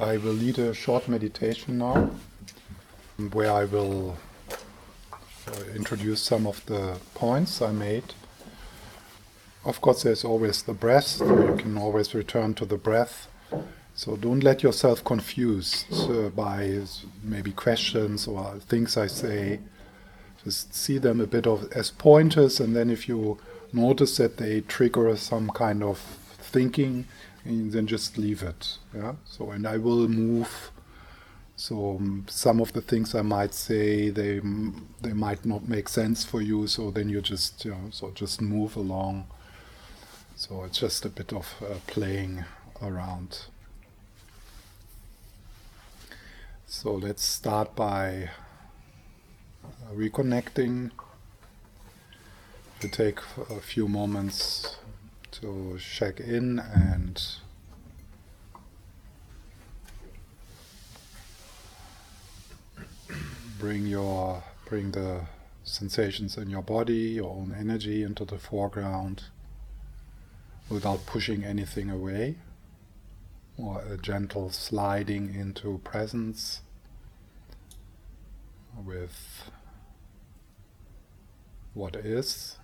I will lead a short meditation now where I will uh, introduce some of the points I made. Of course, there's always the breath, so you can always return to the breath. So don't let yourself confused uh, by maybe questions or things I say. Just see them a bit of as pointers, and then if you notice that they trigger some kind of thinking, and then just leave it. Yeah. So and I will move. So um, some of the things I might say they they might not make sense for you. So then you just you know so just move along. So it's just a bit of uh, playing around. So let's start by uh, reconnecting. We take a few moments to check in and bring your bring the sensations in your body, your own energy into the foreground without pushing anything away or a gentle sliding into presence with what is.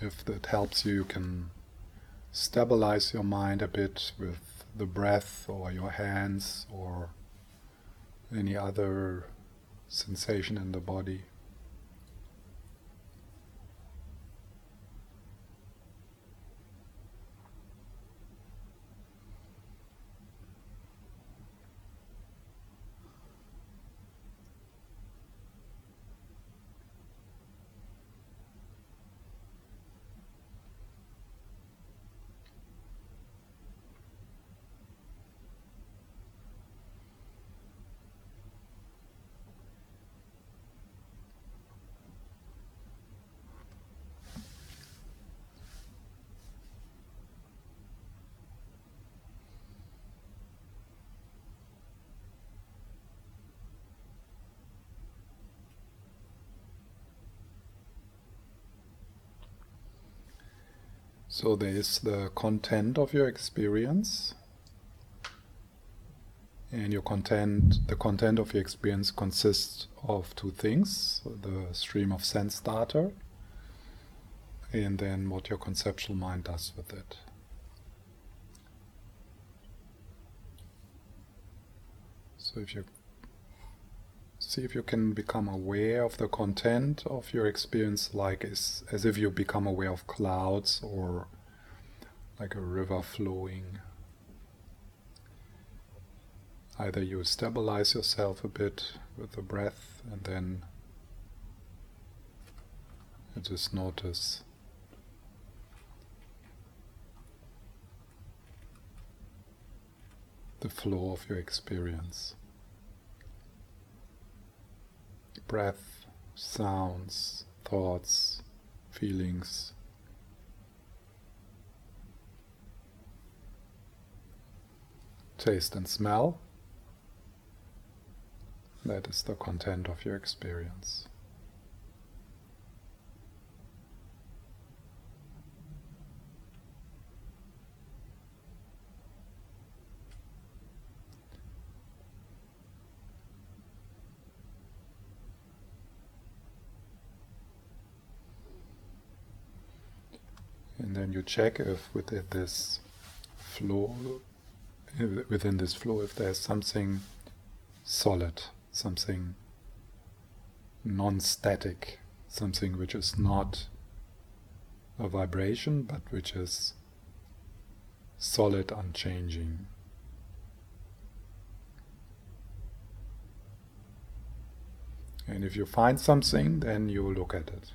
If that helps you, you can stabilize your mind a bit with the breath or your hands or any other sensation in the body. So there is the content of your experience. And your content, the content of your experience consists of two things the stream of sense data, and then what your conceptual mind does with it. So if you see if you can become aware of the content of your experience like as, as if you become aware of clouds or like a river flowing. Either you stabilize yourself a bit with the breath and then you just notice. The flow of your experience breath, sounds, thoughts, feelings. Taste and smell. That is the content of your experience. And then you check if within this flow within this flow if there's something solid something non-static something which is not a vibration but which is solid unchanging. And if you find something then you look at it.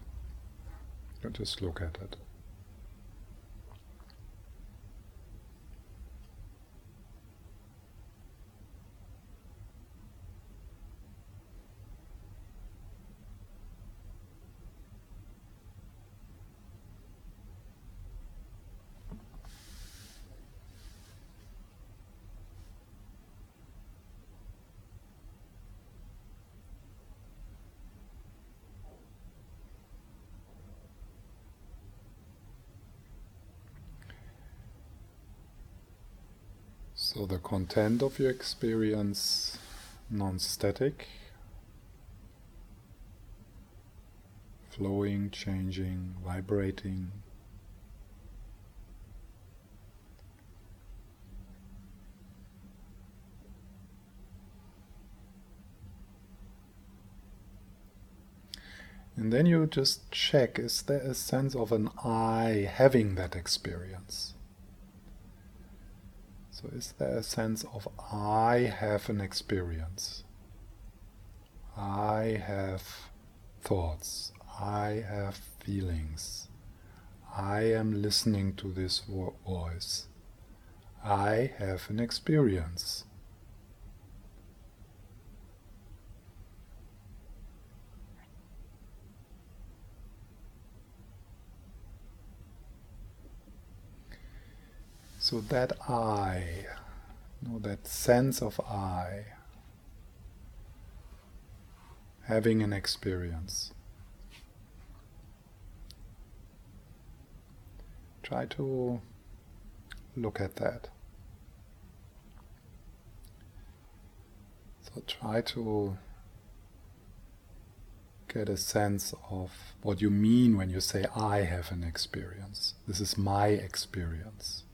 You just look at it So the content of your experience non-static, flowing, changing, vibrating. And then you just check is there a sense of an I having that experience? So, is there a sense of I have an experience? I have thoughts. I have feelings. I am listening to this voice. I have an experience. So that I, you know, that sense of I, having an experience. Try to look at that. So try to get a sense of what you mean when you say, I have an experience. This is my experience.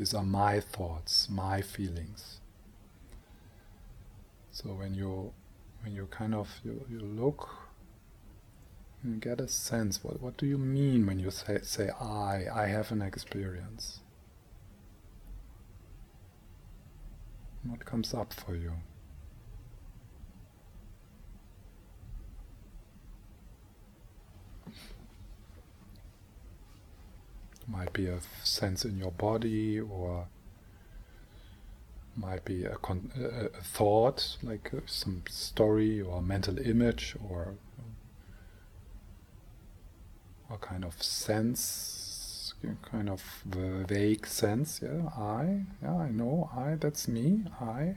These are my thoughts, my feelings. So when you when you kind of you, you look and get a sense what what do you mean when you say say I I have an experience. What comes up for you? Might be a sense in your body or might be a, con- a, thought like uh, some story or mental image or a kind of sense kind of vague sense. Yeah i yeah i know. I that's me. I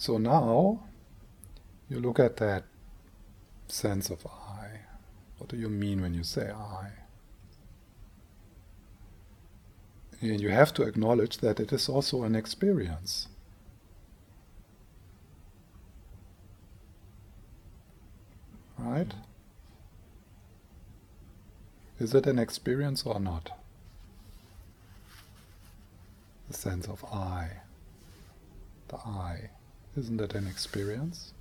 So now you look at that sense of I. What do you mean when you say I? And you have to acknowledge that it is also an experience. Right? Is it an experience or not? The sense of I. The I. Isn't that an experience?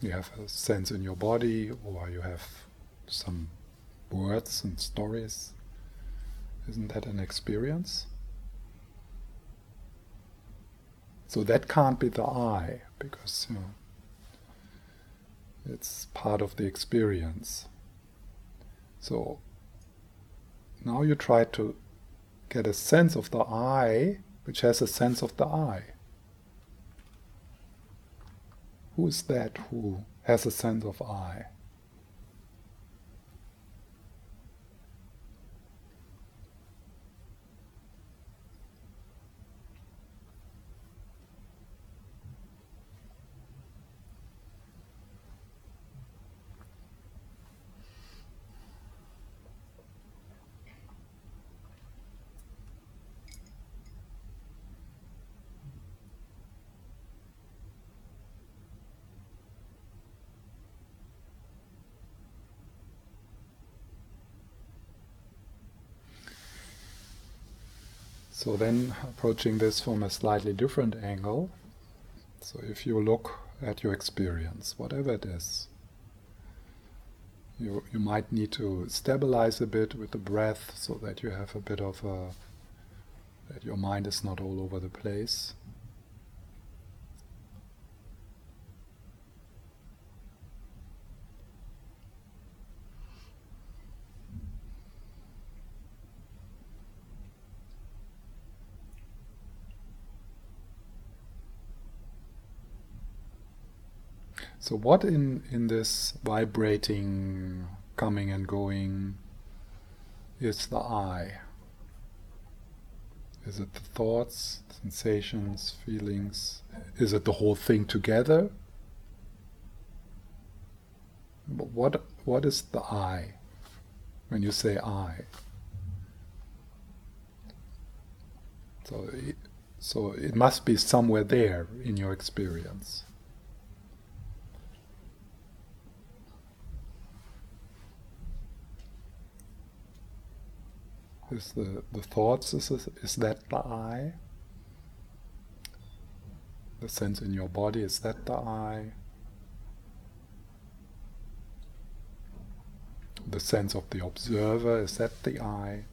You have a sense in your body, or you have some words and stories. Isn't that an experience? So that can't be the I, because you know, it's part of the experience. So now you try to get a sense of the I, which has a sense of the I. Who is that who has a sense of I? So then approaching this from a slightly different angle. So if you look at your experience, whatever it is, you, you might need to stabilize a bit with the breath so that you have a bit of a, that your mind is not all over the place. So what in in this vibrating, coming and going, is the I? Is it the thoughts, sensations, feelings? Is it the whole thing together? But what what is the I when you say I? So it, so it must be somewhere there in your experience. Is the, the thoughts, is, is that the I? The sense in your body, is that the I? The sense of the observer, is that the I?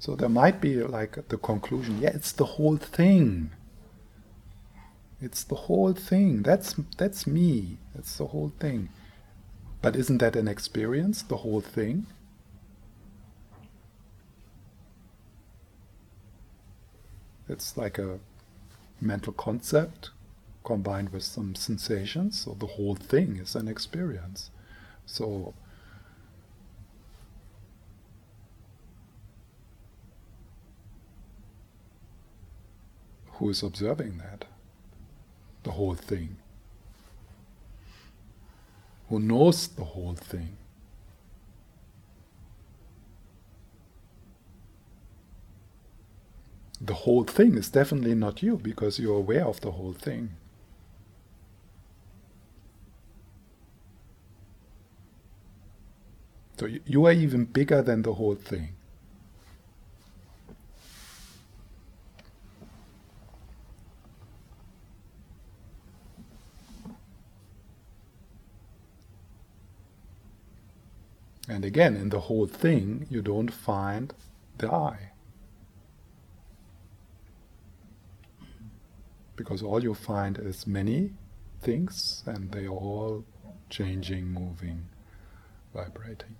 So there might be like the conclusion, yeah, it's the whole thing. It's the whole thing. That's that's me. That's the whole thing. But isn't that an experience, the whole thing? It's like a mental concept combined with some sensations, so the whole thing is an experience. So who is observing that, the whole thing, who knows the whole thing. The whole thing is definitely not you because you're aware of the whole thing. So you are even bigger than the whole thing. And again, in the whole thing, you don't find the I. Because all you find is many things, and they are all changing, moving, vibrating.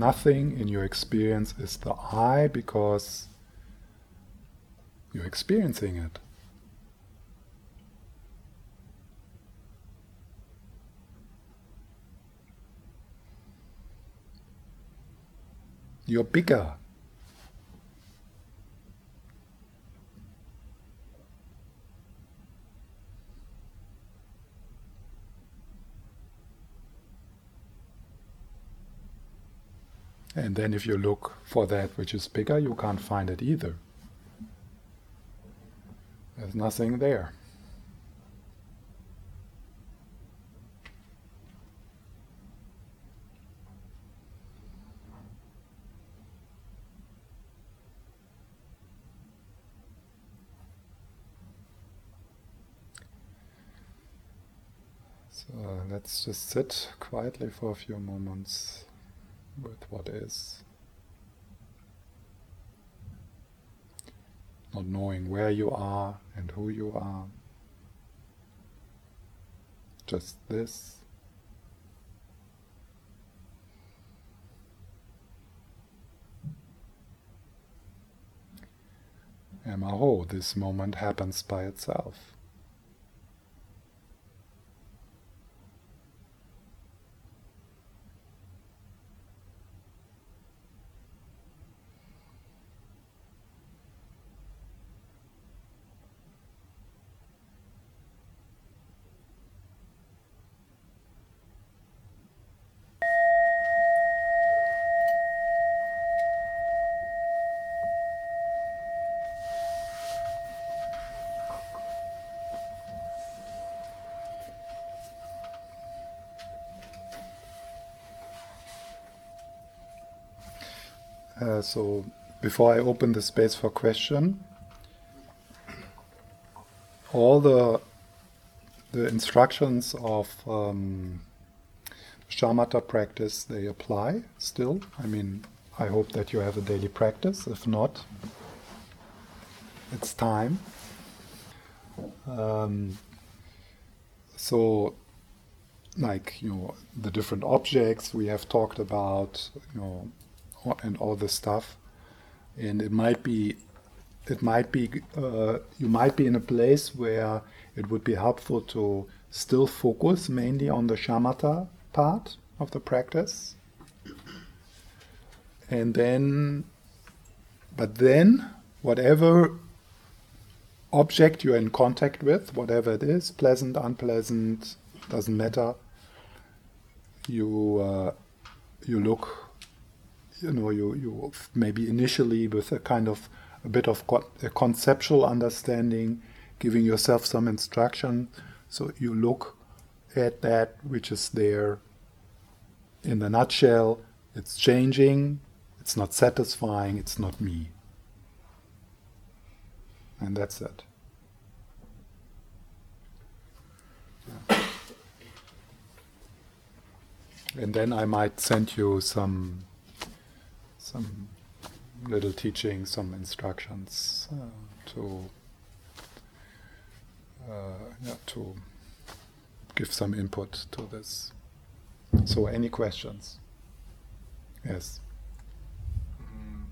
Nothing in your experience is the I because you're experiencing it. You're bigger. And then if you look for that which is bigger, you can't find it either. There's nothing there. So let's just sit quietly for a few moments with what is. Not knowing where you are and who you are. Just this. And oh, this moment happens by itself. Uh, so before I open the space for question, all the the instructions of um, shamatha practice they apply still. I mean, I hope that you have a daily practice. If not, it's time. Um, so, like you know, the different objects we have talked about, you know, and all this stuff, and it might be, it might be, uh, you might be in a place where it would be helpful to still focus mainly on the shamatha part of the practice. And then, but then, whatever object you're in contact with, whatever it is, pleasant, unpleasant, doesn't matter, you uh, you look, you know, you you maybe initially with a kind of a bit of a conceptual understanding, giving yourself some instruction. So you look at that which is there. In the nutshell, it's changing, it's not satisfying, it's not me. And that's it. And then I might send you some some little teaching, some instructions uh, to uh, yeah, to give some input to this. So, any questions? Yes. Mm.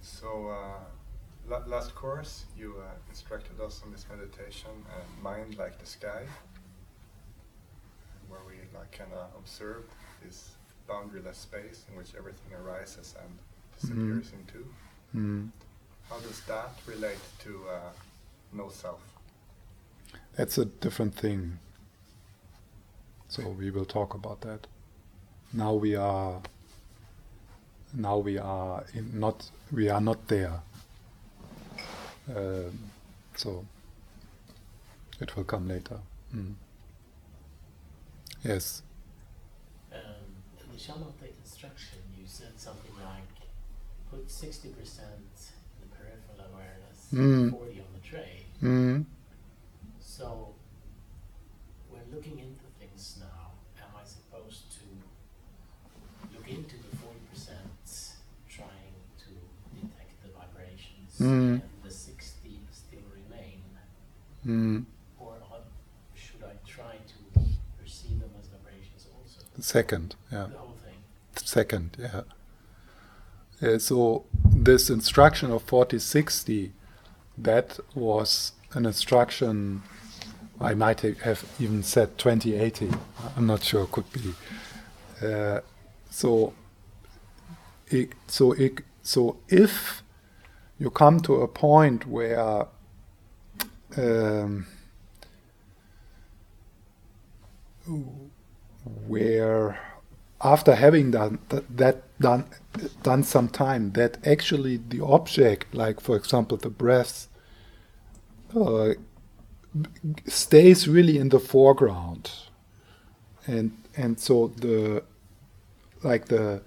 So, uh, la- last course you uh, instructed us on this meditation, uh, mind like the sky, where we like of observe this boundaryless space in which everything arises and disappears into. Mm. How does that relate to uh, no self? That's a different thing. So we will talk about that. Now we are. Now we are in not. We are not there. Um, so it will come later. Mm. Yes. Um, in the instruction, you said something like put 60% in the peripheral awareness, Mm. 40 on the tray. Mm. So, we're looking into things now. Am I supposed to look into the 40% trying to detect the vibrations Mm. and the 60 still remain? Mm. Or should I try to perceive them as vibrations also? Second. Yeah. Second yeah. Uh, so this instruction of 4060 that was an instruction i might have even said 2080 i'm not sure could be. Uh, so it, so it, so if you come to a point where um, where after having done th- that done done some time that actually the object like for example the breath uh, stays really in the foreground. And and so the like the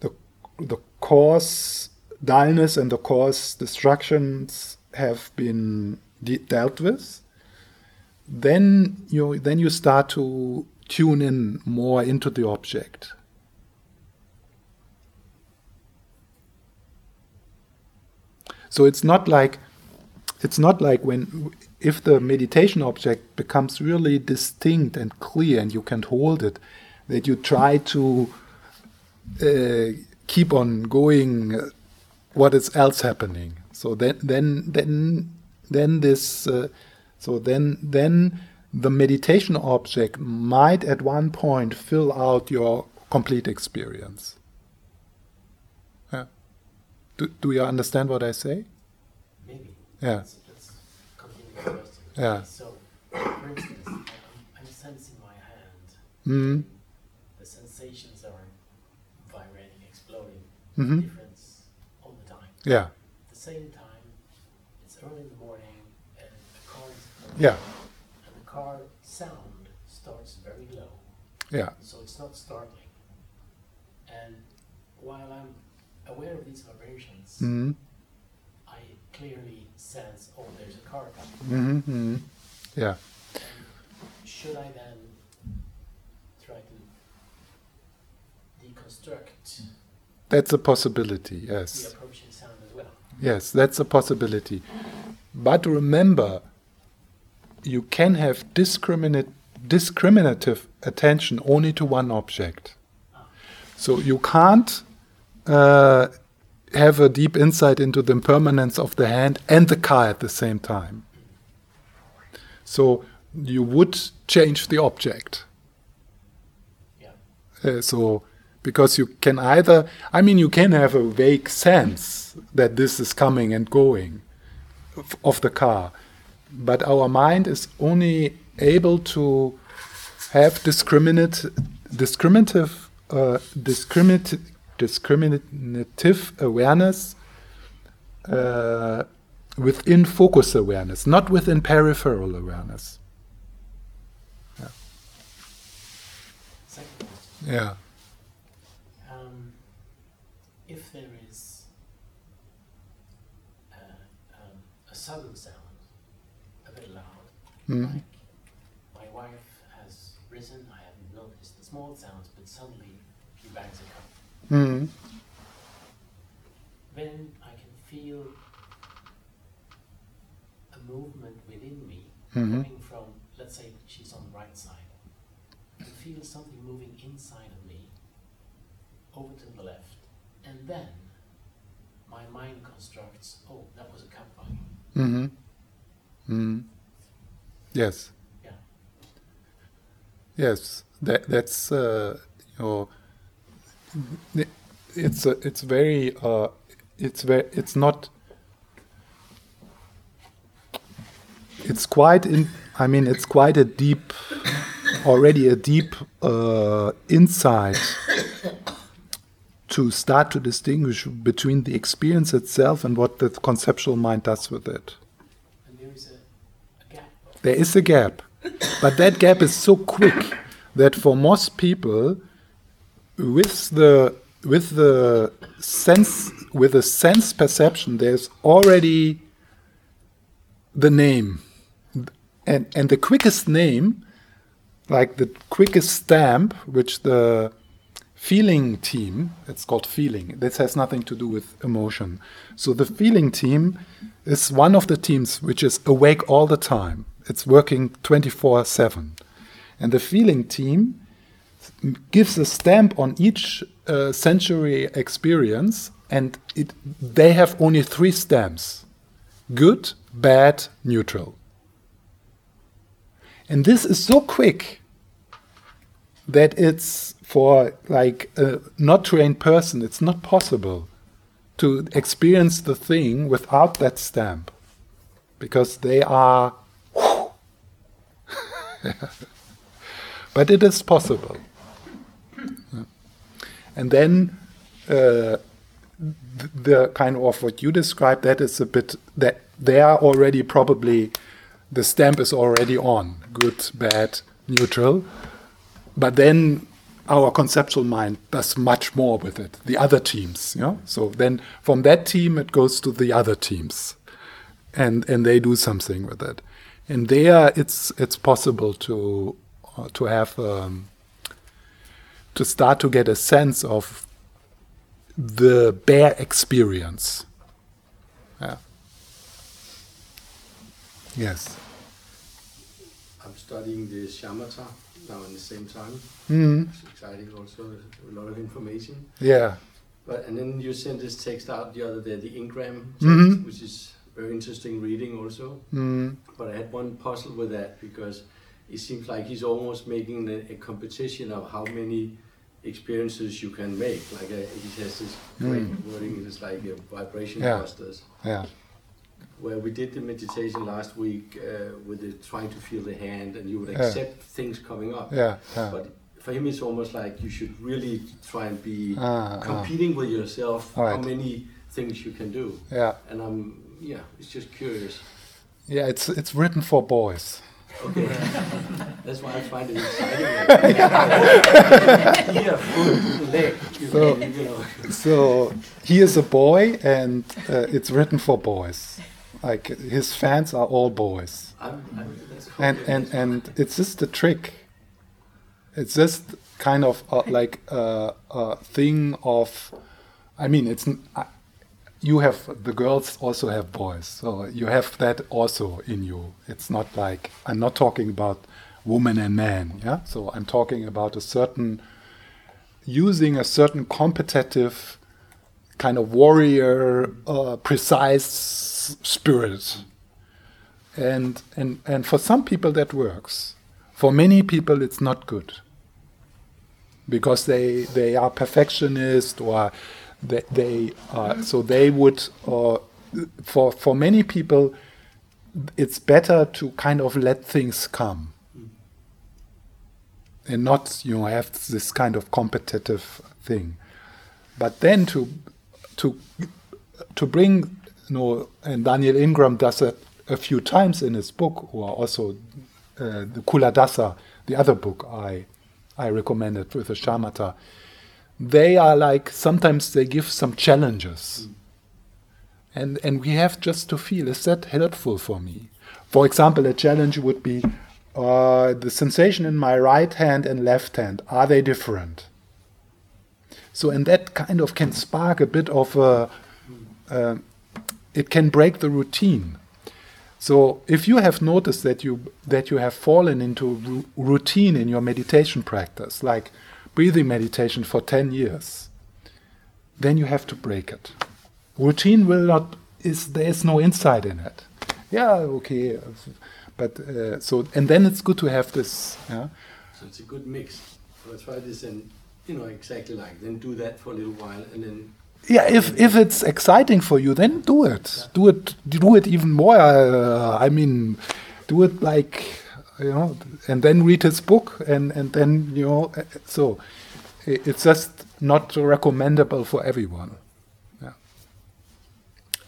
the the cause dullness and the cause destructions have been de- dealt with. Then you then you start to tune in more into the object. So it's not like it's not like when if the meditation object becomes really distinct and clear and you can hold it, that you try to uh, keep on going. Uh, what is else happening? So then then then then this. Uh, so then, then the meditation object might at one point fill out your complete experience. Yeah. Do, do you understand what I say? Maybe. Yeah. Let's, let's continue the question. Yeah. So, for instance, I'm, I'm sensing my hand. Mm. The sensations are vibrating, exploding, Mhm. difference all the time. Yeah. At the same time, it's early in the morning and the car is coming, Yeah. And sound starts very low, Yeah. so it's not startling. And while I'm aware of these vibrations, Mm. I clearly sense, oh, there's a car coming. hmm hmm Yeah. Should I then try to deconstruct That's a possibility, yes. the approaching sound as well? Yes, that's a possibility. But remember, you can have discriminate, discriminative attention only to one object. So you can't uh, have a deep insight into the impermanence of the hand and the car at the same time. So you would change the object. Yeah. Uh, so because you can either i mean you can have a vague sense that this is coming and going of, of the car but our mind is only able to have discriminate discriminative uh, discriminate, discriminative awareness uh, within focus awareness not within peripheral awareness. Second yeah. Um, if there is uh, um, a sudden sound, a bit loud, Mhm. like my wife has risen, I haven't noticed the small sounds, but suddenly she bangs a cup. Mhm. Then I can feel a movement within me Mhm. coming from, let's say she's on the right side. I feel something moving inside of me over to the left. And then my mind constructs, oh, that was a cup banging. hmm hmm Yes. Yeah. Yes. That that's uh, you know, it's a, it's very uh, it's very it's not it's quite in I mean it's quite a deep already a deep uh, insight to start to distinguish between the experience itself and what the conceptual mind does with it. And there is a, a gap. There is a gap, but that gap is so quick that for most people, with the with the sense with the sense perception, there's already the name, and and the quickest name, like the quickest stamp, which the feeling team, it's called feeling. This has nothing to do with emotion. So the feeling team is one of the teams which is awake all the time. It's working 24 7. And the feeling team gives a stamp on each uh, sensory experience, and it, they have only three stamps good, bad, neutral. And this is so quick that it's for like a not trained person, it's not possible to experience the thing without that stamp because they are. but it is possible. And then uh, th- the kind of what you described, that is a bit that they are already probably the stamp is already on good, bad, neutral. But then our conceptual mind does much more with it. The other teams, yeah. So then from that team it goes to the other teams, and and they do something with it. And there it's it's possible to uh, to have um, to start to get a sense of the bare experience. Yeah. Yes. I'm studying the shamatha now in the same time. Mm. It's exciting also, a lot of information. Yeah. But and then you sent this text out the other day, the Ingram text, Mhm. which is very interesting reading also. Mm. But I had one puzzle with that because it seems like he's almost making a, a competition of how many experiences you can make. Like a, he has this great Mm. wording, it's like a vibration Yeah. clusters. Yeah. Where we did the meditation last week uh, with the trying to feel the hand, and you would Yeah. accept things coming up. Yeah. Yeah. But for him, it's almost like you should really try and be Ah, ah. competing with yourself. How many things you can do? Yeah. And I'm yeah, it's just curious. Yeah. It's it's written for boys. Okay, that's why I find it exciting. yeah, foot, leg, So- you know. So he is a boy, and uh, it's written for boys. like his fans are all boys, I'm, I'm, that's and and and it's just a trick. It's just kind of uh, like a, a thing of, I mean, it's n- I- you have the girls also have boys, so you have that also in you. It's not like I'm not talking about woman and man, yeah. So I'm talking about a certain using a certain competitive kind of warrior, uh, precise spirit, and and and for some people that works. For many people, it's not good because they they are perfectionist or they, they uh, so they would uh, for for many people it's better to kind of let things come. And not you know have this kind of competitive thing. But then to to to bring you know and Daniel Ingram does it a few times in his book or also uh, the Culadasa the other book I I recommended with the shamatha they are like sometimes they give some challenges. And and we have just to feel is that helpful for me? For example a challenge would be uh, the sensation in my right hand and left hand are they different? So and that kind of can spark a bit of a uh, it can break the routine. So if you have noticed that you that you have fallen into routine in your meditation practice like breathing meditation for 10 years then you have to break it. Routine will not is there is no insight in it. Yeah okay but uh, so and then it's good to have this yeah. So it's a good mix. So I try this and you know exactly like then do that for a little while and then yeah if if it's exciting for you then do it. Do it do it even more uh, i mean do it like you know and then read his book and and then you know uh, so it's just not recommendable for everyone yeah.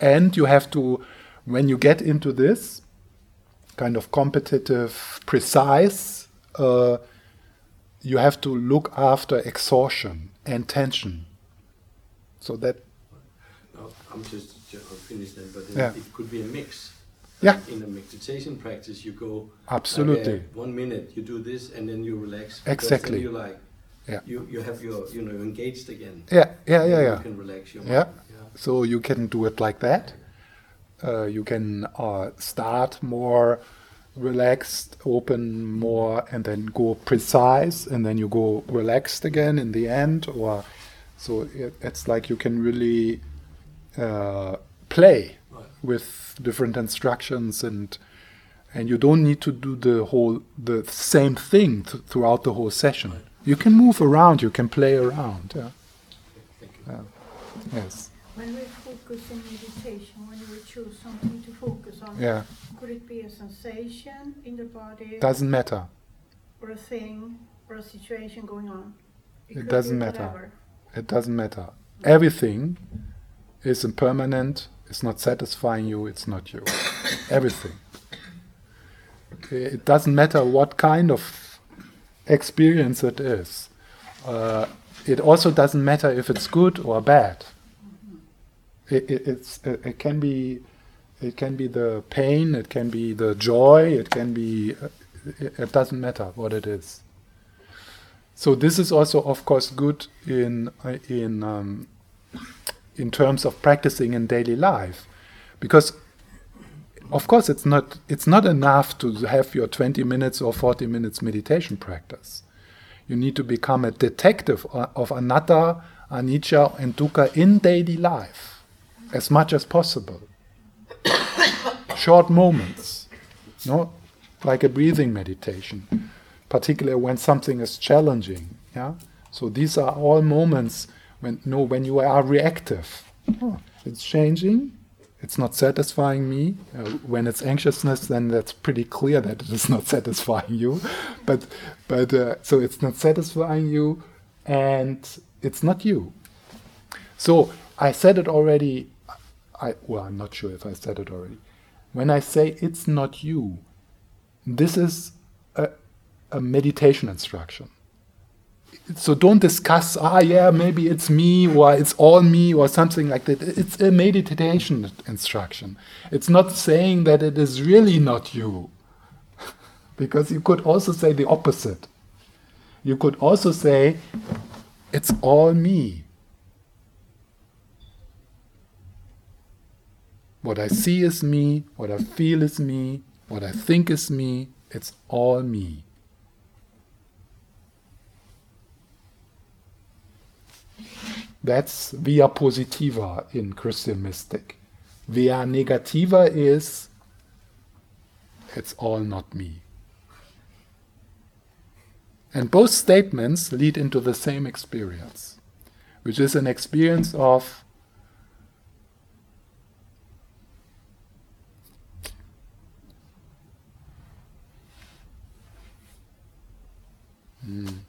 and you have to when you get into this kind of competitive precise uh, you have to look after exhaustion and tension so that no, I'm just ju- I'll finish then, but Yeah. it could be a mix. Yeah. In a meditation practice, you go Absolutely. like, uh, one minute you do this and then you relax. Exactly. You like Yeah. you you have your you know engaged again. yeah yeah yeah You yeah can relax your Yeah. mind. Yeah. so you can do it like that uh, you can uh, start more relaxed open more and then go precise and then you go relaxed again in the end or so it, it's like you can really uh, play. With different instructions and and you don't need to do the whole the same thing th- throughout the whole session you can move around you can play around yeah you. yes When we focus in meditation, when we choose something to focus on, yeah could it be a sensation in the body doesn't matter or a thing or a situation going on? It could doesn't matter. whatever. It doesn't matter. Everything is impermanent. It's not satisfying you. It's not you. Everything. It doesn't matter what kind of experience it is. Uh, it also doesn't matter if it's good or bad. It, it, it, can be, it can be the pain. It can be the joy. It can be. It, it doesn't matter what it is. So this is also, of course, good in uh, in um, in terms of practicing in daily life, because of course it's not it's not enough to have your 20 minutes or 40 minutes meditation practice. You need to become a detective of anatta, anicca, and dukkha in daily life as much as possible. Short moments, no, like a breathing meditation particularly when something is challenging. Yeah. So these are all moments when no, when you are reactive. Oh, it's changing. It's not satisfying me. Uh, when it's anxiousness, then that's pretty clear that it is not satisfying you. But but uh, so it's not satisfying you, and it's not you. So I said it already. I well, I'm not sure if I said it already. When I say it's not you, this is a, a meditation instruction. So don't discuss ah yeah maybe it's me or it's all me or something like that. It's a meditation instruction. It's not saying that it is really not you. Because you could also say the opposite. You could also say it's all me. What i see is me what i feel is me what i think is me it's all me That's via positiva in Christian mystic. Via negativa is it's all not me. And both statements lead into the same experience, which is an experience of Hmm.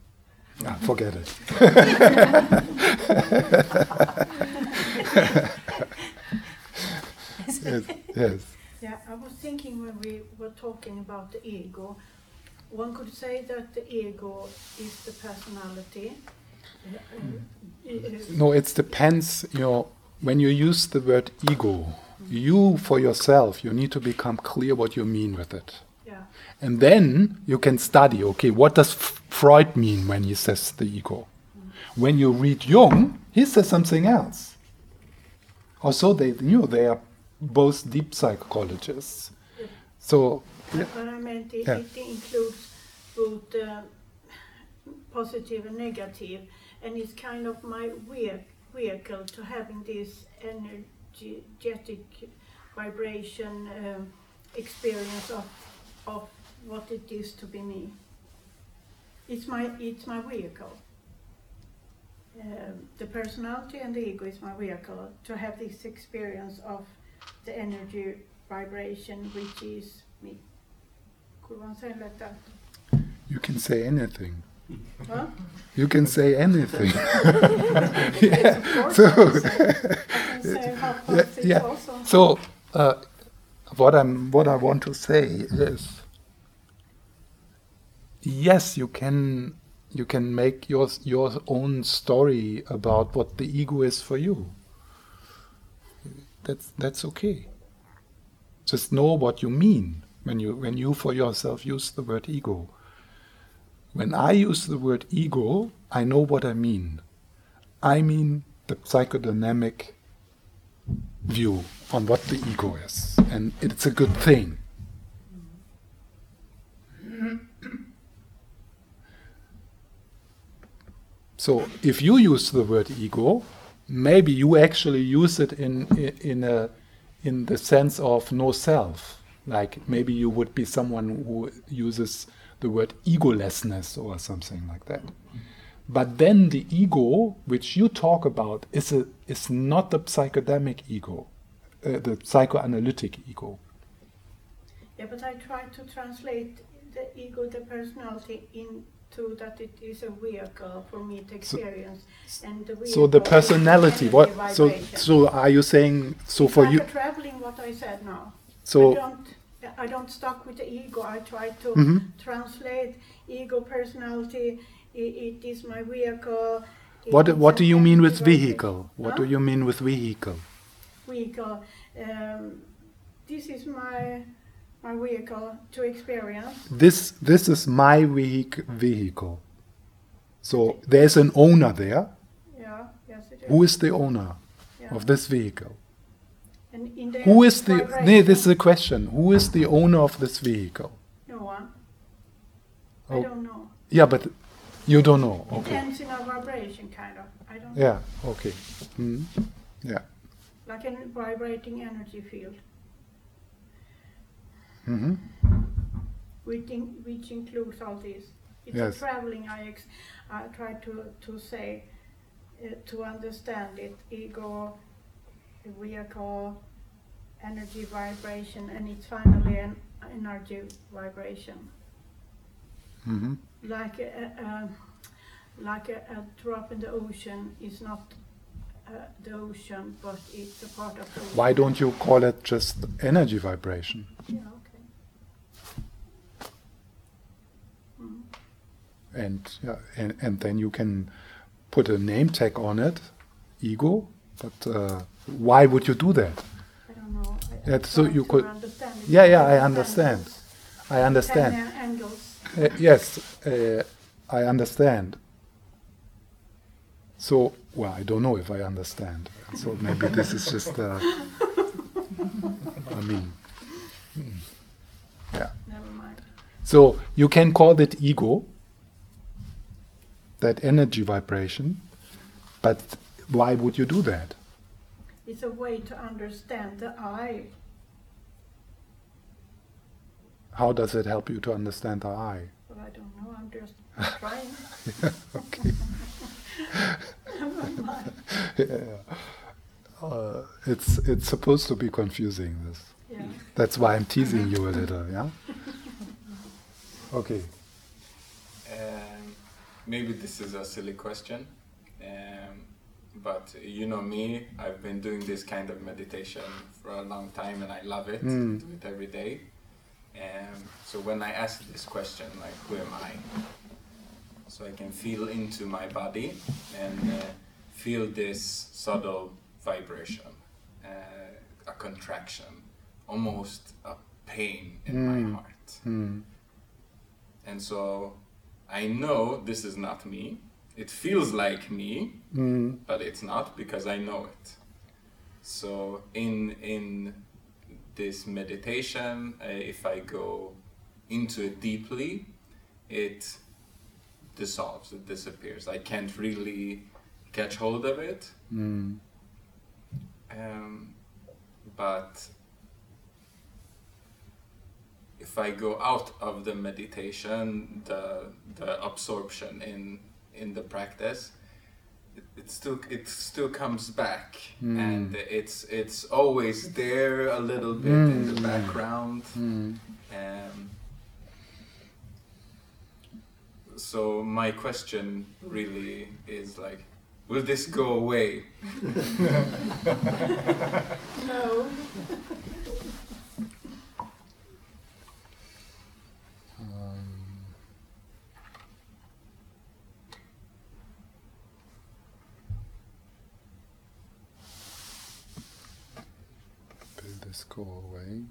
Ah, forget it. yes, yes. Yeah, I was thinking when we were talking about the ego, one could say that the ego is the personality. Uh, uh, No, it depends. You know, when you use the word ego, you for yourself, you need to become clear what you mean with it. Yeah, And then you can study, okay, what does Freud mean when he says the ego? When you read Jung, he says something else. Also, they know they are both deep psychologists. So what I meant it, Yeah. it includes both uh, positive and negative, and it's kind of my vehicle to having this energetic vibration um, experience of of what it is to be me. It's my it's my vehicle. Um, the personality and the ego is my vehicle to have this experience of the energy vibration, which is me. Could one say like that? you can say anything. Huh? You can say anything. Yes, of. So- I can say- I can say how Yeah, yeah. also. So, uh, what I'm, what I want to say is, yes, you can, you can make your your own story about what the ego is for you. That's that's okay. Just know what you mean when you when you for yourself use the word ego. When I use the word ego, I know what I mean. I mean the psychodynamic view on what the ego is, and it's a good thing. So, if you use the word ego, maybe you actually use it in in a in the sense of no self. Like maybe you would be someone who uses the word egolessness or something like that. But then the ego, which you talk about, is a is not the psychodynamic ego, uh, the psychoanalytic ego. Yeah, but I try to translate the ego, the personality, into that it is a vehicle for me to experience, and the So the personality, what? So vibration. so are you saying? So It's for like you, traveling, what I said now. So. I don't, I don't stuck with the ego. I try to Mhm. translate ego, personality. i it is my vehicle. it what what do you mean with vehicle? What do you mean with vehicle? Vehicle. Um, this is my my vehicle to experience. This this is my vehic- vehicle. So there's an owner there. Yeah, yes it is. Who is the owner yeah. of this vehicle? And in the Who is the? Nee, this is a question. Who is the owner of this vehicle? No one. I Oh. don't know. Yeah, but you don't know. Okay. Depends in our vibration, kind of. I don't Yeah. Okay. Mm. Yeah. Like a vibrating energy field, hmm which, in, which includes all these. It's Yes. a traveling. I ex, I try to to say uh, to understand it. Ego, vehicle, energy vibration, and it's finally an energy vibration. hmm like a, a, like a, a drop in the ocean is not the ocean, but it's a part of the ocean. Why don't you call it just energy vibration? Yeah, okay. Mm. and yeah, and and then you can put a name tag on it, ego. But uh, why would you do that? I don't know. I, Yeah, so you could- understand. Yeah, yeah, I understand. angles. I understand. Uh, angles. Uh, yes, uh, I understand. So, well, I don't know if I understand. So maybe this is just, uh, I mean, mm, yeah. Never mind. So you can call it ego, that energy vibration, but why would you do that? It's a way to understand the I. How does it help you to understand the I? Well, I don't know. I'm just trying. okay. Never mind. yeah. Uh, it's it's supposed to be confusing. This. Yeah. That's why I'm teasing you a little. Yeah. Okay. Um, maybe this is a silly question, um, but you know me, I've been doing this kind of meditation for a long time and I love it. Mm. I do it every day. Um, so when I ask this question, like, who am I? So I can feel into my body and uh, feel this subtle vibration, uh, a contraction, almost a pain in Mm. my heart. Hmm. And so I know this is not me. It feels like me, Hmm. but it's not because I know it. So in in this meditation, uh, if I go into it deeply, it dissolves, it disappears. I can't really catch hold of it. Hmm. Um, but if I go out of the meditation, the the absorption in in the practice, it, it still it still comes back, Mm. and it's it's always there a little bit in the Mm. background. Hmm. Um, so my question really is like, will this go away? No. Um, will this go away?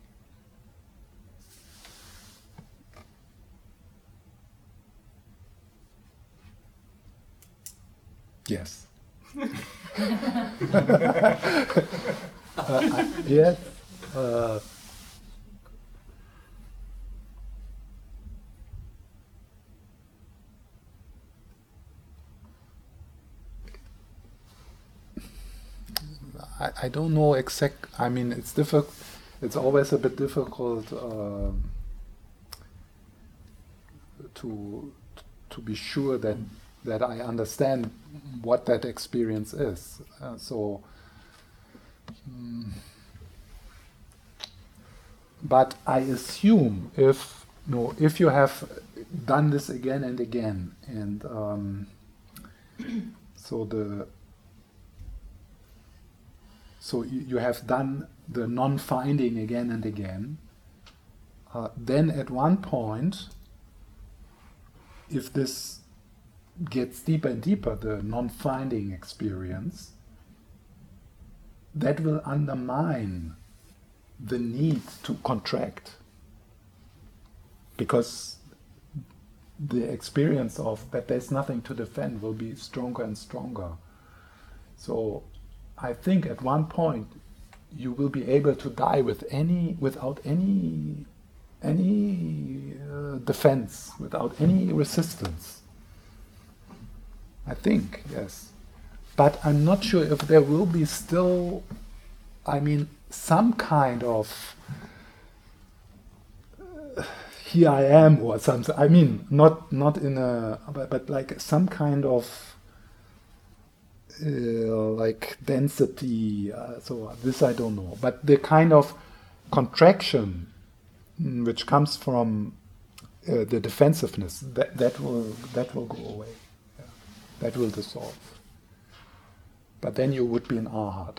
Yes. Uh, yes. Uh, I, I don't know exact. I mean, it's difficult. It's always a bit difficult um, to to be sure that that I understand what that experience is. Uh, so, mm, but I assume if no, if you have done this again and again, and um, so the so you, you have done the non-finding again and again. Uh, then at one point, if this gets deeper and deeper, the non-finding experience, that will undermine the need to contract. Because the experience of that there's nothing to defend will be stronger and stronger. So I think at one point you will be able to die with any without any any uh, defense, without any resistance. I think yes, but I'm not sure if there will be still. I mean, some kind of uh, here I am or something. I mean, not not in a but, but like some kind of uh, like density. Uh, so this I don't know, but the kind of contraction mm, which comes from uh, the defensiveness that that will that will go away. That will dissolve. But then you would be in arhat.